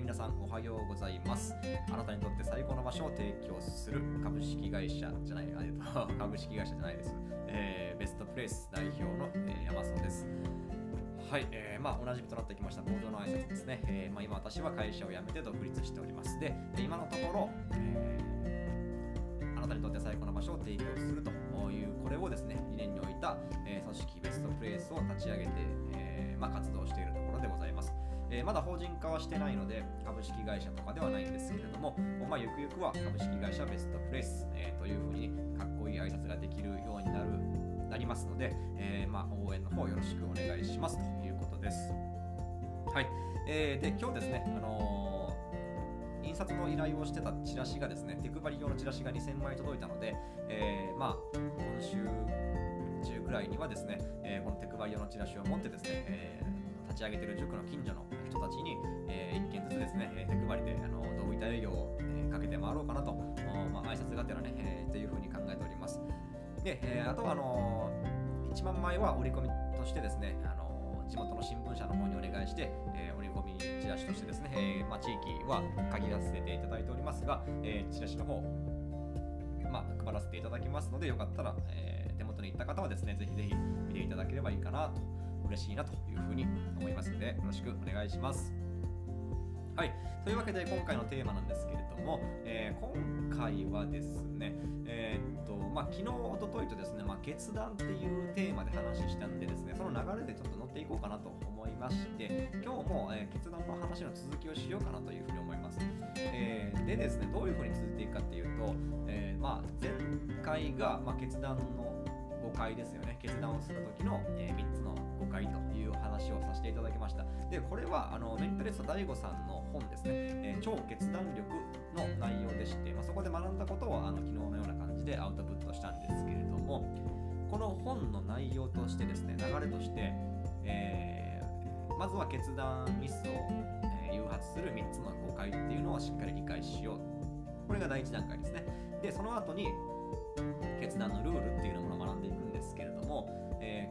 皆さんおはようございます。あなたにとって最高の場所を提供する株式会社じゃないあえっと 株式会社じゃないです、えーベストプレイス代表の、え山荘です。はい、えーまあ、同じくとなってきました。冒頭の挨拶ですね、えーまあ、今私は会社を辞めて独立しております。で今のところ、えあなたにとって最高の場所を提供するというこれをですね理念に置いた、え組織ベストプレイスを立ち上げて、えまあ、活動していると。えーまだ法人化はしてないので株式会社とかではないんですけれども、まあ、ゆくゆくは株式会社ベストプレイス、えーというふうにかっこいい挨拶ができるようになるなりますので、えーまあ、応援の方よろしくお願いしますということです。はい、えーで今日ですね、あのー印刷の依頼をしてたチラシがですね、手配り用のチラシが2000枚届いたので、えーまあ、今週中くらいにはですね、えこの手配り用のチラシを持ってですね、えー立ち上げてる塾の近所の人たちに、え1件ずつですね、えー手配りであの道具板営業を、えかけて回ろうかなと、まあ、挨拶がてらね、えーというふうに考えております。で、えあとはあの1万枚は折り込みとしてですね、あの地元の新聞社の方にお願いして、えー折り込みチラシとしてですね、えーまあ、地域は限らせていただいておりますが、えーチラシの方、まあ、配らせていただきますので、よかったら、え手元に行った方はですね、ぜひぜひ見ていただければいいかなと、嬉しいなというふうに思いますので、よろしくお願いします。はい、というわけで今回のテーマなんですけれども、えー今回はですね、えーっとまあ、昨日、おとといとですね、まあ、決断っていうテーマで話したんでですね、その流れでちょっと乗っていこうかなと思いまして、今日も、えー決断の話の続きをしようかなというふうに思います。えでですね、どういうふうに続いていくかっていうと、えまあ、前回が、ま、決断の誤解ですよね。決断をする時の、え3つの誤解という話をさせていただきました。で、これはあのメンタリスト DAIGO さんの本ですね、えー超決断力の内容でして、まあ、そこで学んだことをあの昨日のような感じでアウトプットしたんですけれども、この本の内容としてですね、流れとして、えーまずは決断ミスを、えー誘発する3つの誤解っていうのをしっかり理解しよう。これが第一段階ですね。で、その後に決断のルールっていうものを学んでい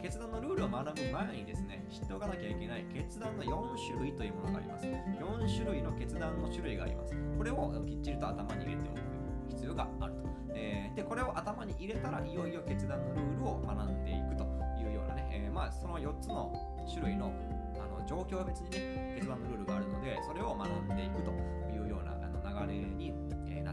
決断のルールを学ぶ前にですね、知っておかなきゃいけない決断の4種類というものがあります。4種類の決断の種類があります。これをきっちりと頭に入れておく必要があると。えで、これを頭に入れたらいよいよ決断のルールを学んでいくというようなね、えーまあその4つの種類のあの状況別にね、決断のルールがあるので、それを学んでいくというようなあの流れに、えー。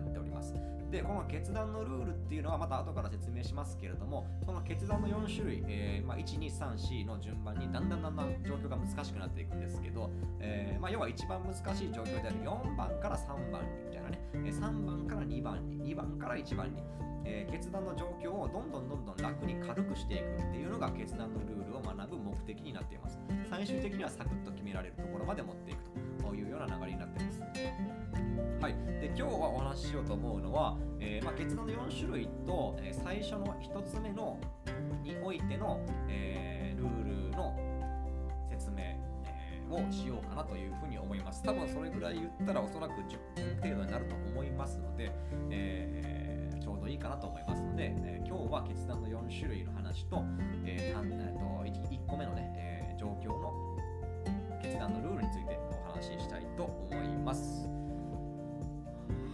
で、この決断のルールっていうのはまた後から説明しますけれども、この決断の4種類、えーまあ、1、2、3、4の順番にだんだんだんだん状況が難しくなっていくんですけど、えーまあ、要は一番難しい状況である4番から3番にみたいなね、3番から2番に、2番から1番に、えー決断の状況をどんどんどんどん楽に軽くしていくっていうのが決断のルールを学ぶ目的になっています。最終的にはサクッと決められるところまで持っていくとような流れになってます。はい、で今日はお話ししようと思うのは、えーまあ、決断の4種類と、え最初の1つ目のにおいての、えールールの説明、をしようかなというふうに思います。多分それぐらい言ったらおそらく10分程度になると思いますので、えーちょうどいいかなと思いますので、えー今日は決断の4種類の話と,、えーと 1, 個目のね、え状況の決断のルールについて話したいと思います。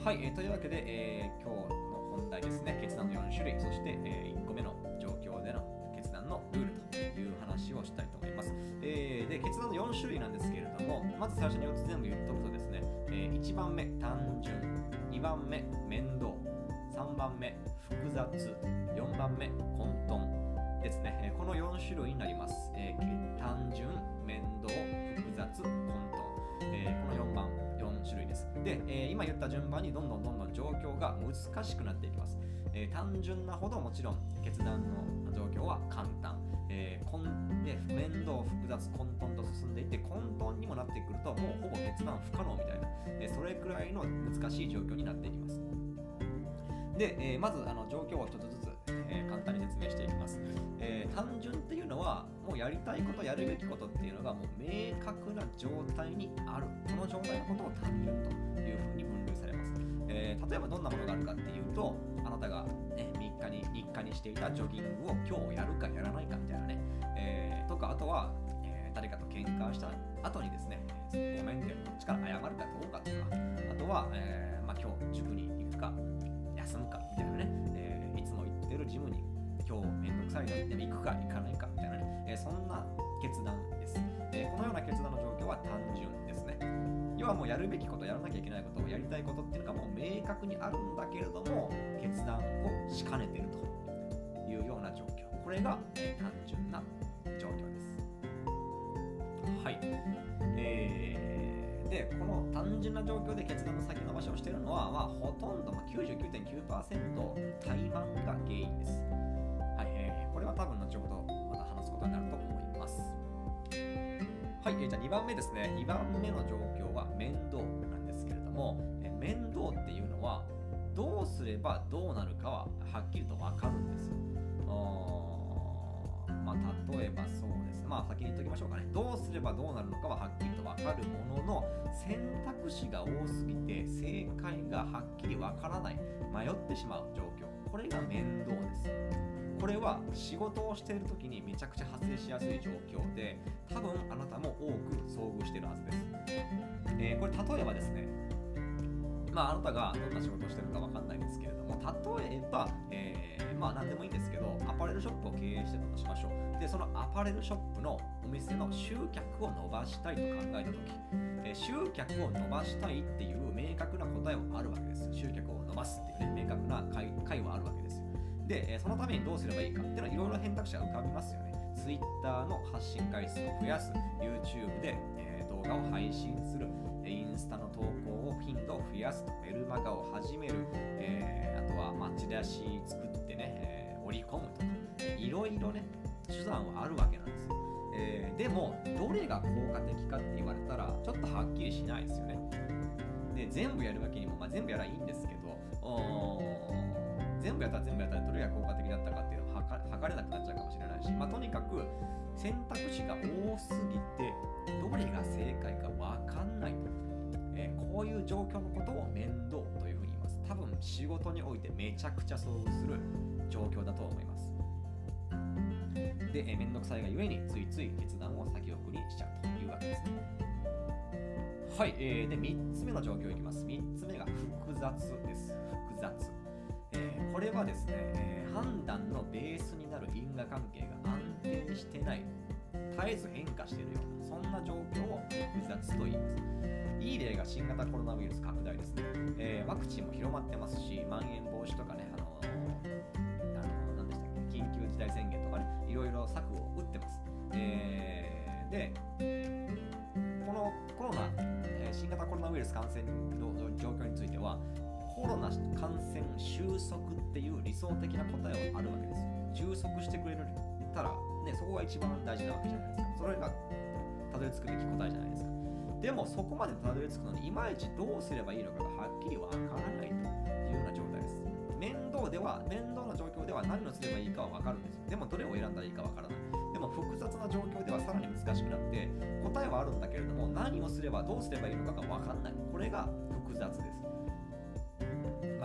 はい、えーというわけで、えー今日の本題ですね、決断の4種類、そして、え1個目の状況での決断のルールという話をしたいと思います。えーで、決断の4種類なんですけれども、まず最初に4つ全部言っとくとですね、え1番目、単純、2番目、面倒、3番目、複雑、4番目、混沌ですね、えこの4種類になります。え単純、面倒、複雑、混沌、えーこの4番、4種類です。で、えー今言った順番にどんどんどんどん状況が難しくなっていきます。えー単純なほどもちろん決断の状況は簡単。えー、で面倒、複雑、混沌と進んでいって混沌にもなってくるともうほぼ決断不可能みたいな、えーそれくらいの難しい状況になっていきます。で、えーまずあの状況を一つずつ、えー簡単に説明していきます、えー単純っていうのはもうやりたいことやるべきことっていうのがもう明確な状態にあるこの状態のことを単純というふうに分類されます、えー例えばどんなものがあるかっていうとあなたが、ね、3日に日課にしていたジョギングを今日やるかやらないかみたいなね、えとかあとは、え誰かと喧嘩した後にですね、ごめんってこっちから謝るかどうかとか、あとは、えまあ、今日塾に行くか、休むかみたいなね、えーいつもてるジムに今日めんどくさいなって行くか行かないかみたいなね、えーそんな決断です、えーこのような決断の状況は単純ですね。要はもうやるべきこと、やらなきゃいけないことを、やりたいことっていうのがもう明確にあるんだけれども、決断をしかねてるというような状況。これが、単純な状況です。はい。えーで、この単純な状況で決断の先延ばしをしているのは、まあ、ほとんど、99.9%怠慢が原因です。はい、えーこれは多分後ほどまた話すことになると思います。はい、えーじゃあ2番目ですね。2番目の状況は面倒なんですけれども、えー面倒っていうのは、どうすればどうなるかははっきりと分かるんです。あーまあ、例えばそうですね。まあ、先に言っておきましょうかね。どうすればどうなるのかははっきりと分かるものの、選択肢が多すぎて正解がはっきりわからない。迷ってしまう状況。これが面倒です。これは仕事をしている時にめちゃくちゃ発生しやすい状況で多分あなたも多く遭遇しているはずです、えーこれ例えばですね。まああなたがどんな仕事をしてるかわかんないんですけれども例えば、えーまあ何でもいいんですけどアパレルショップを経営してたとしましょうでそのアパレルショップのお店の集客を伸ばしたいと考えた時えー集客を伸ばしたいっていう明確な答えはあるわけです。集客を伸ばすっていうね、明確な回回はあるわけです。で、えーそのためにどうすればいいかっていうのはいろいろ選択肢が浮かびますよね。Twitter の発信回数を増やす、YouTube で、えー動画を配信する、インスタの投稿を頻度を増やすと、メルマガを始める、えーあとは、まあ、チラシ作ってね、えー織り込むとか、いろいろね、手段はあるわけなんですよ。えーでもどれが効果的かって言われたらちょっとはっきりしないですよねで全部やるわけにも、まあ、全部やらいいんですけど全部やったら全部やったらどれが効果的だったかっていうのは測れなくなっちゃうかもしれないし、まあ、とにかく選択肢が多すぎてどれが正解か分かんない、えーこういう状況のことを面倒というふうに言います多分仕事においてめちゃくちゃ遭遇する状況だと思いますで、えー、めんどくさいがゆえについつい決断を先送りしちゃうというわけですね。はい、えー、で、3つ目の状況いきます。3つ目が複雑です。複雑。れはですね、えー判断のベースになる因果関係が安定してない、絶えず変化しているような、そんな状況を複雑と言います。いい例が新型コロナウイルス拡大ですね。えーワクチンも広まってますし、まん延防止とかね、あのあの何でしたっけ、緊急事態宣言とかね、いろいろ策を打ってます。えーで、このコロナ、え新型コロナウイルス感染の状況については、コロナ感染収束っていう理想的な答えはあるわけですよ。収束してくれるたら、ね、そこが一番大事なわけじゃないですか。それがたどり着くべき答えじゃないですか。でもそこまでたどり着くのにいまいちどうすればいいのかがはっきりわからないというような状態です。面倒では、面倒な状況では何をすればいいかはわかるんですよ。でもどれを選んだらいいかわからない。でも複雑な状況ではさらに難しくなって、答えはあるんだけれども、何をすればどうすればいいのかがわかんない。これが複雑です。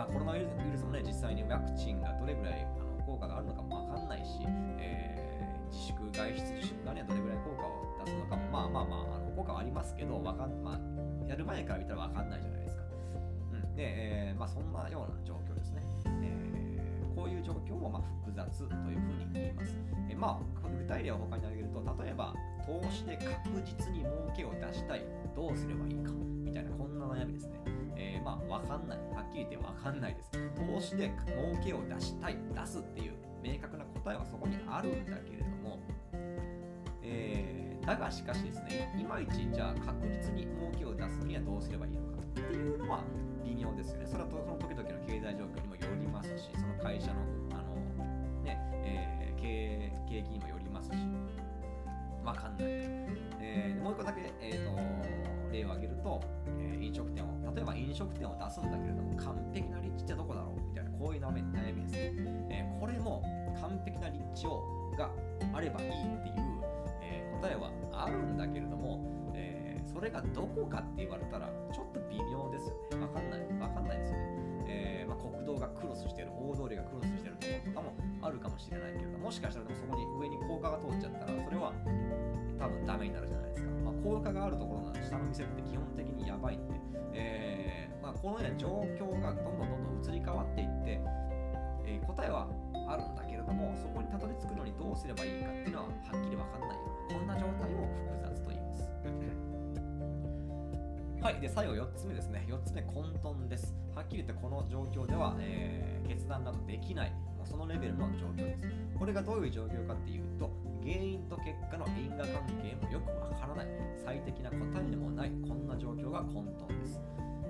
あ、コロナウイルスもね、実際にワクチンがどれぐらいあの効果があるのかもわかんないし、えー自粛、外出自粛がね、どれぐらい効果を出すのかも、まあまあまあ、あの効果はありますけど、わかんまあ、やる前から見たらわかんないじゃないですか。うん、で、えーまあ、そんなような状況ですね。えーこういう状況をまあ複雑というふうに言います。えーまあ、具体例を他に挙げると、例えば、投資で確実に儲けを出したい、どうすればいいか、みたいな、こんな悩みですね。えーまあ、わかんない。はっきり言ってわかんないです。投資で儲けを出したい、出すっていう明確な答えはそこにあるんだけれども、えーだがしかしですね、いまいちじゃあ確実に儲けを出すにはどうすればいいのかっていうのは微妙ですよね。それはその時々の経済状況にもよりますし、その会社のあの、ねえー経営景気にもよりますし、わかんない。えーもう一個だけ、えー、と例を挙げると、えー飲食店を、例えば飲食店を出すんだけれども、完璧な立地ってどこだろうみたいな、こういう悩み悩みですね。えーこれも完璧な立地をがあればいいっていう、えー答えはあるんだけれども、えそれがどこかって言われたら、ちょっと微妙ですよね。わかんない。わかんないですよね。えまあ、国道がクロスしてる、大通りがクロスしてるところとかもあるかもしれないけれどもしかしたらでもそこに上に高架が通っちゃったら、それは多分ダメになるじゃないですか。まあ、効果があるところの下の店って基本的にやばいんで、えーまあ、このような状況がどんどんどんどん移り変わっていって、えー、答えはあるんだけれどもそこにたどり着くのにどうすればいいかっていうのははっきり分かんないよこんな状態を複雑と言います。はい、で最後4つ目ですね。4つ目、混沌です。はっきり言ってこの状況では、えー、決断などできない、もうそのレベルの状況です。これがどういう状況かっていうと、原因と結果の因果関係もよくわからない、最適な答えでもない、こんな状況が混沌です。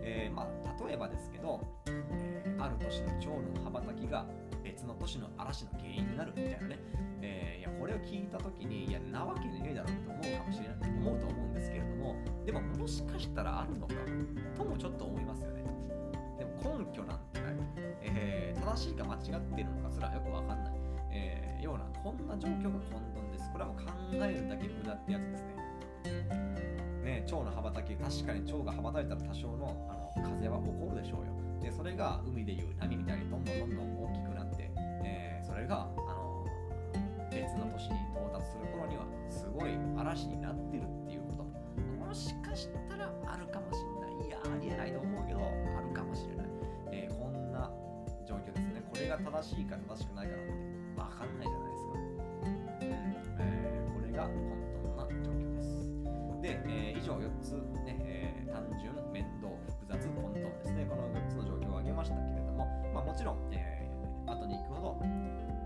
えー、まあ、例えばですけど、えー、ある年の蝶の羽ばたきが別の都市の嵐の原因になるみたいなね、えー、いやこれを聞いた時にいやなわけねえだろって思うかもしれない。と思うと思うんですけれどもでももしかしたらあるのかともちょっと思いますよね。でも根拠なんてない、えー、正しいか間違っているのかすらよくわかんない、えー、ようなこんな状況が混沌これはもう考えるだけ無駄ってやつですね。ね蝶の羽ばたき確かに蝶が羽ばたいたら多少のあの風は起こるでしょうよ。でそれが海でいう波みたいにどんどんどんどん大きくなって、えー、それがあの別の都市に到達する頃にはすごい嵐になってるっていうこと。もしかしたらあるかもしれない。いやありえないと思うけどあるかもしれない、えー、こんな状況ですね。これが正しいか正しくないかなんて分かんないじゃないで、えー、以上4つね、えー、単純面倒複雑混沌ですね。この4つの状況を挙げましたけれども、まあ、もちろん、えー、後に行くほど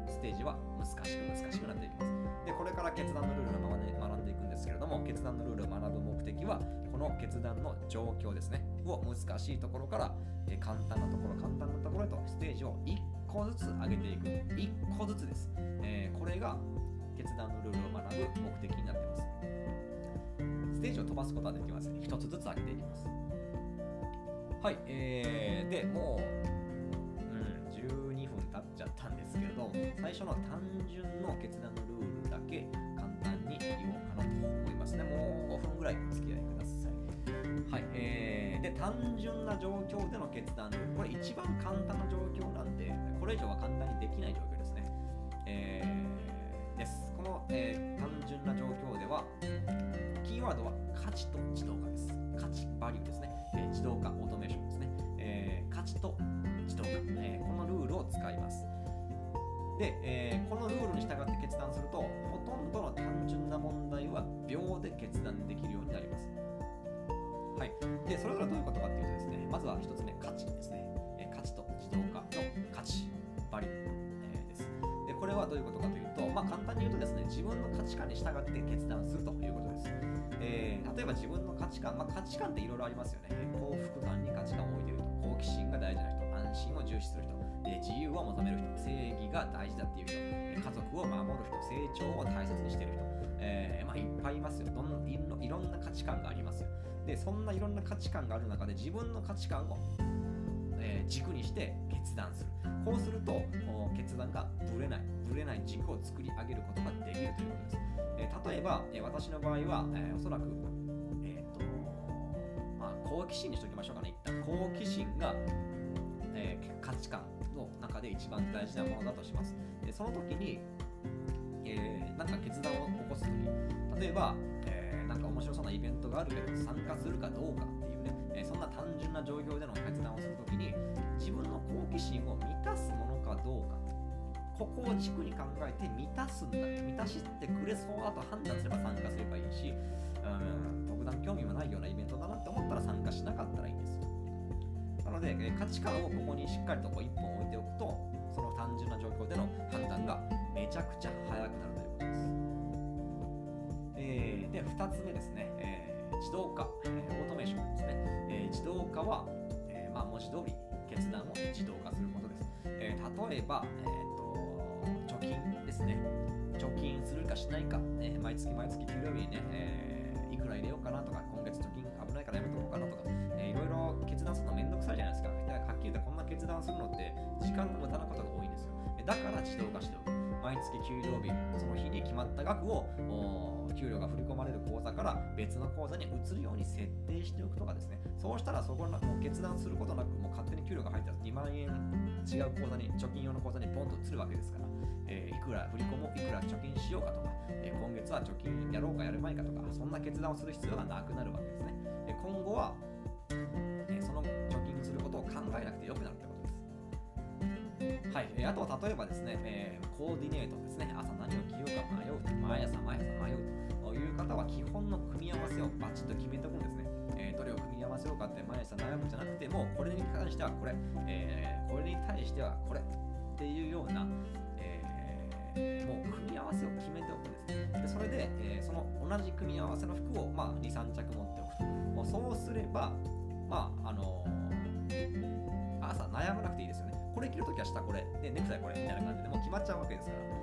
ステージは難しく難しくなっていきます。でこれから決断のルールを学んでいくんですけれども決断のルールを学ぶ目的はこの決断の状況ですね。を難しいところから、え簡単なところ簡単なところへとステージを1個ずつ上げていく。1個ずつです、え、これが決断のルールを学ぶ目的になっています。ステージを飛ばすことはできません。1つずつ上げていきます。はい、えー、でもう、うん、12分経っちゃったんですけれど最初の単純の決断のルールだけ簡単に言おうかなと思いますね。もう5分ぐらいお付き合いください。はい、えー、で単純な状況での決断ルールこれ一番簡単な状況なんでこれ以上は簡単にできない状況ですね。えー、です。この、えー、単純な状況ではキーワードは価値と自動化です。価値バリューですね。えー、自動化オートメーションですね、えー、価値と自動化、えー、このルールを使います。で、え、このルールに従って決断するとほとんどの単純な問題は秒で決断できるようになります。はい、でそれぞれどういうことかっていうとですねまずは1つ目価値ですね、え価値と自動化の価値バリュー、れはどういうことかというと、まあ、簡単に言うとですね自分の価値観に従って決断するということです。えー、例えば自分の価値観、まあ、価値観っていろいろありますよね。幸福感に価値観を置いている人、好奇心が大事な人、安心を重視する人、え、自由を求める人、正義が大事だっていう人、え、家族を守る人、成長を大切にしている人、えー、まあ、いっぱいいますよ。どんいろ。いろんな価値観がありますよ。で、そんないろんな価値観がある中で自分の価値観を、え軸にして決断する。こうすると決断がぶれない、ぶれない軸を作り上げることができるということです。え例えば、え私の場合は、えおそらく、えーとまあ、好奇心にしておきましょうかね一旦好奇心が、え、価値観の中で一番大事なものだとしますでその時に、え、なんか決断を起こす時例えば、えー、か面白そうなイベントがあるけど参加するかどうかって、えそんな単純な状況での決断をする時に自分の好奇心を満たすものかどうか。ここを軸に考えて満たすんだ。満たしてくれそうだと判断すれば参加すればいいしうん特段興味もないようなイベントだなって思ったら参加しなかったらいいんです。よなので価値観をここにしっかりとこう一本置いておくとその単純な状況での判断がめちゃくちゃ早くなるということです、えー、で2つ目ですね、えー、自動化、えー、オートメーションですね、自動化は、えまあ、文字通り決断を自動化することです、え例えば、えー金ですね。貯金するかしないか、ね、毎月毎月給料日にね、え、いくら入れようかなとか今月貯金危ないからやめとこうかなとか、えー、いろいろ決断するのめんどくさいじゃないですか。だからはっきり言ってこんな決断するのって時間の無駄なことが多いんですよ。だから自動化しておく。毎月給料日その日に決まった額を給料が振り込まれる口座から別の口座に移るように設定しておくとかですね。そうしたらそこのもう決断することなくもう勝手に給料が入ったら2万円違う口座に貯金用の口座にポンと移るわけですから、えー、いくら振り込もういくら貯金しようかとか、えー、今月は貯金やろうかやるまいかとかそんな決断をする必要がなくなるわけですね、え今後は、えその貯金することを考えなくてよくなるってこと。ですはい、えー、あとは例えばですね、えー、コーディネートですね。朝何を着ようか迷う毎朝毎朝迷うという方は基本の組み合わせをバチッと決めておくんですね、えー、どれを組み合わせようかって毎朝悩むんじゃなくてもこれに関してはこれ、えー、これに対してはこれっていうような、えー、もう組み合わせを決めておくんですね。でそれで、えー、その同じ組み合わせの服を、まあ、23着持っておくと。もうそうすればまああの朝悩まなくていいですよね。これ着るときは下これでネクタイこれみたいな感じでもう決まっちゃうわけですから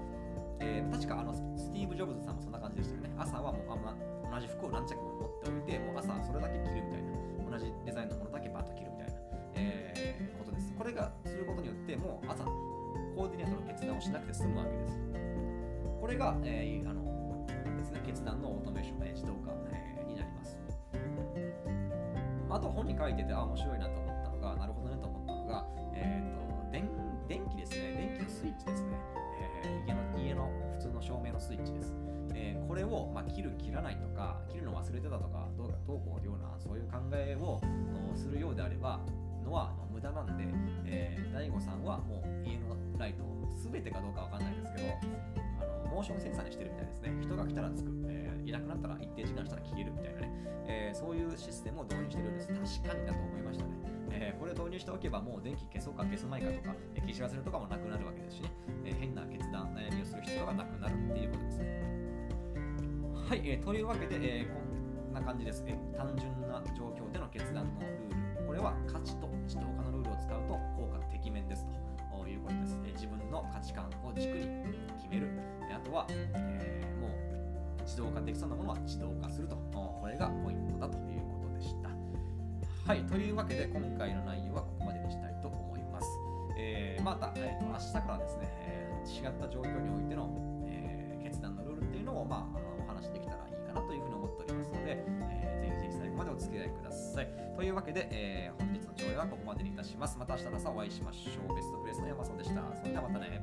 えー、確かあのスティーブ・ジョブズさんもそんな感じでしたよね。朝はもうあんま同じ服を何着も持っておいて、もう朝それだけ着るみたいな、同じデザインのものだけバッと着るみたいな、えー、ことです。これがすることによって、もう朝、コーディネートの決断をしなくて済むわけです。これが、えー、あのですね、決断のオートメーション、えー、自動化、えー、になります。あと本に書いてて、あ、面白いなと電、気ですね、電気のスイッチですね。えー、家の家の普通の照明のスイッチです。えー、これを、まあ、切る、切らないとか、切るの忘れてたとか、どうどうこうような、そういう考えをするようであれば、のは無駄なんで、えー、大悟さんはもう家のライト、すべてかどうかわかんないですけど、あのモーションセンサーにしてるみたいですね。人が来たらつく、えー、いなくなったら一定時間したら消えるみたいなね、えー、そういうシステムを導入してるようです。確かにだと思いましたね。えー、これを導入しておけばもう電気消そうか消すまいかとか、えー、消し忘れとかもなくなるわけですしね、えー、変な決断、悩みをする必要がなくなるっていうことですね。はい、えー、というわけで、えー、こんな感じです、えー。単純な状況での決断のルール。これは価値と自動化のルールを使うと効果てきめんですということです。えー、自分の価値観を軸に決める。えあとはい、というわけで今回の内容はここまでにしたいと思います。えー、また、えーと、明日からですね、えー、違った状況においての、えー、決断のルールっていうのを、まあ、お話できたらいいかなというふうに思っておりますので、えー、ぜひぜひ最後までお付き合いください。というわけで、えー、本日の上映はここまでにいたします。また明日の朝お会いしましょう。ベストプレイスの山さんでした。それではまたね。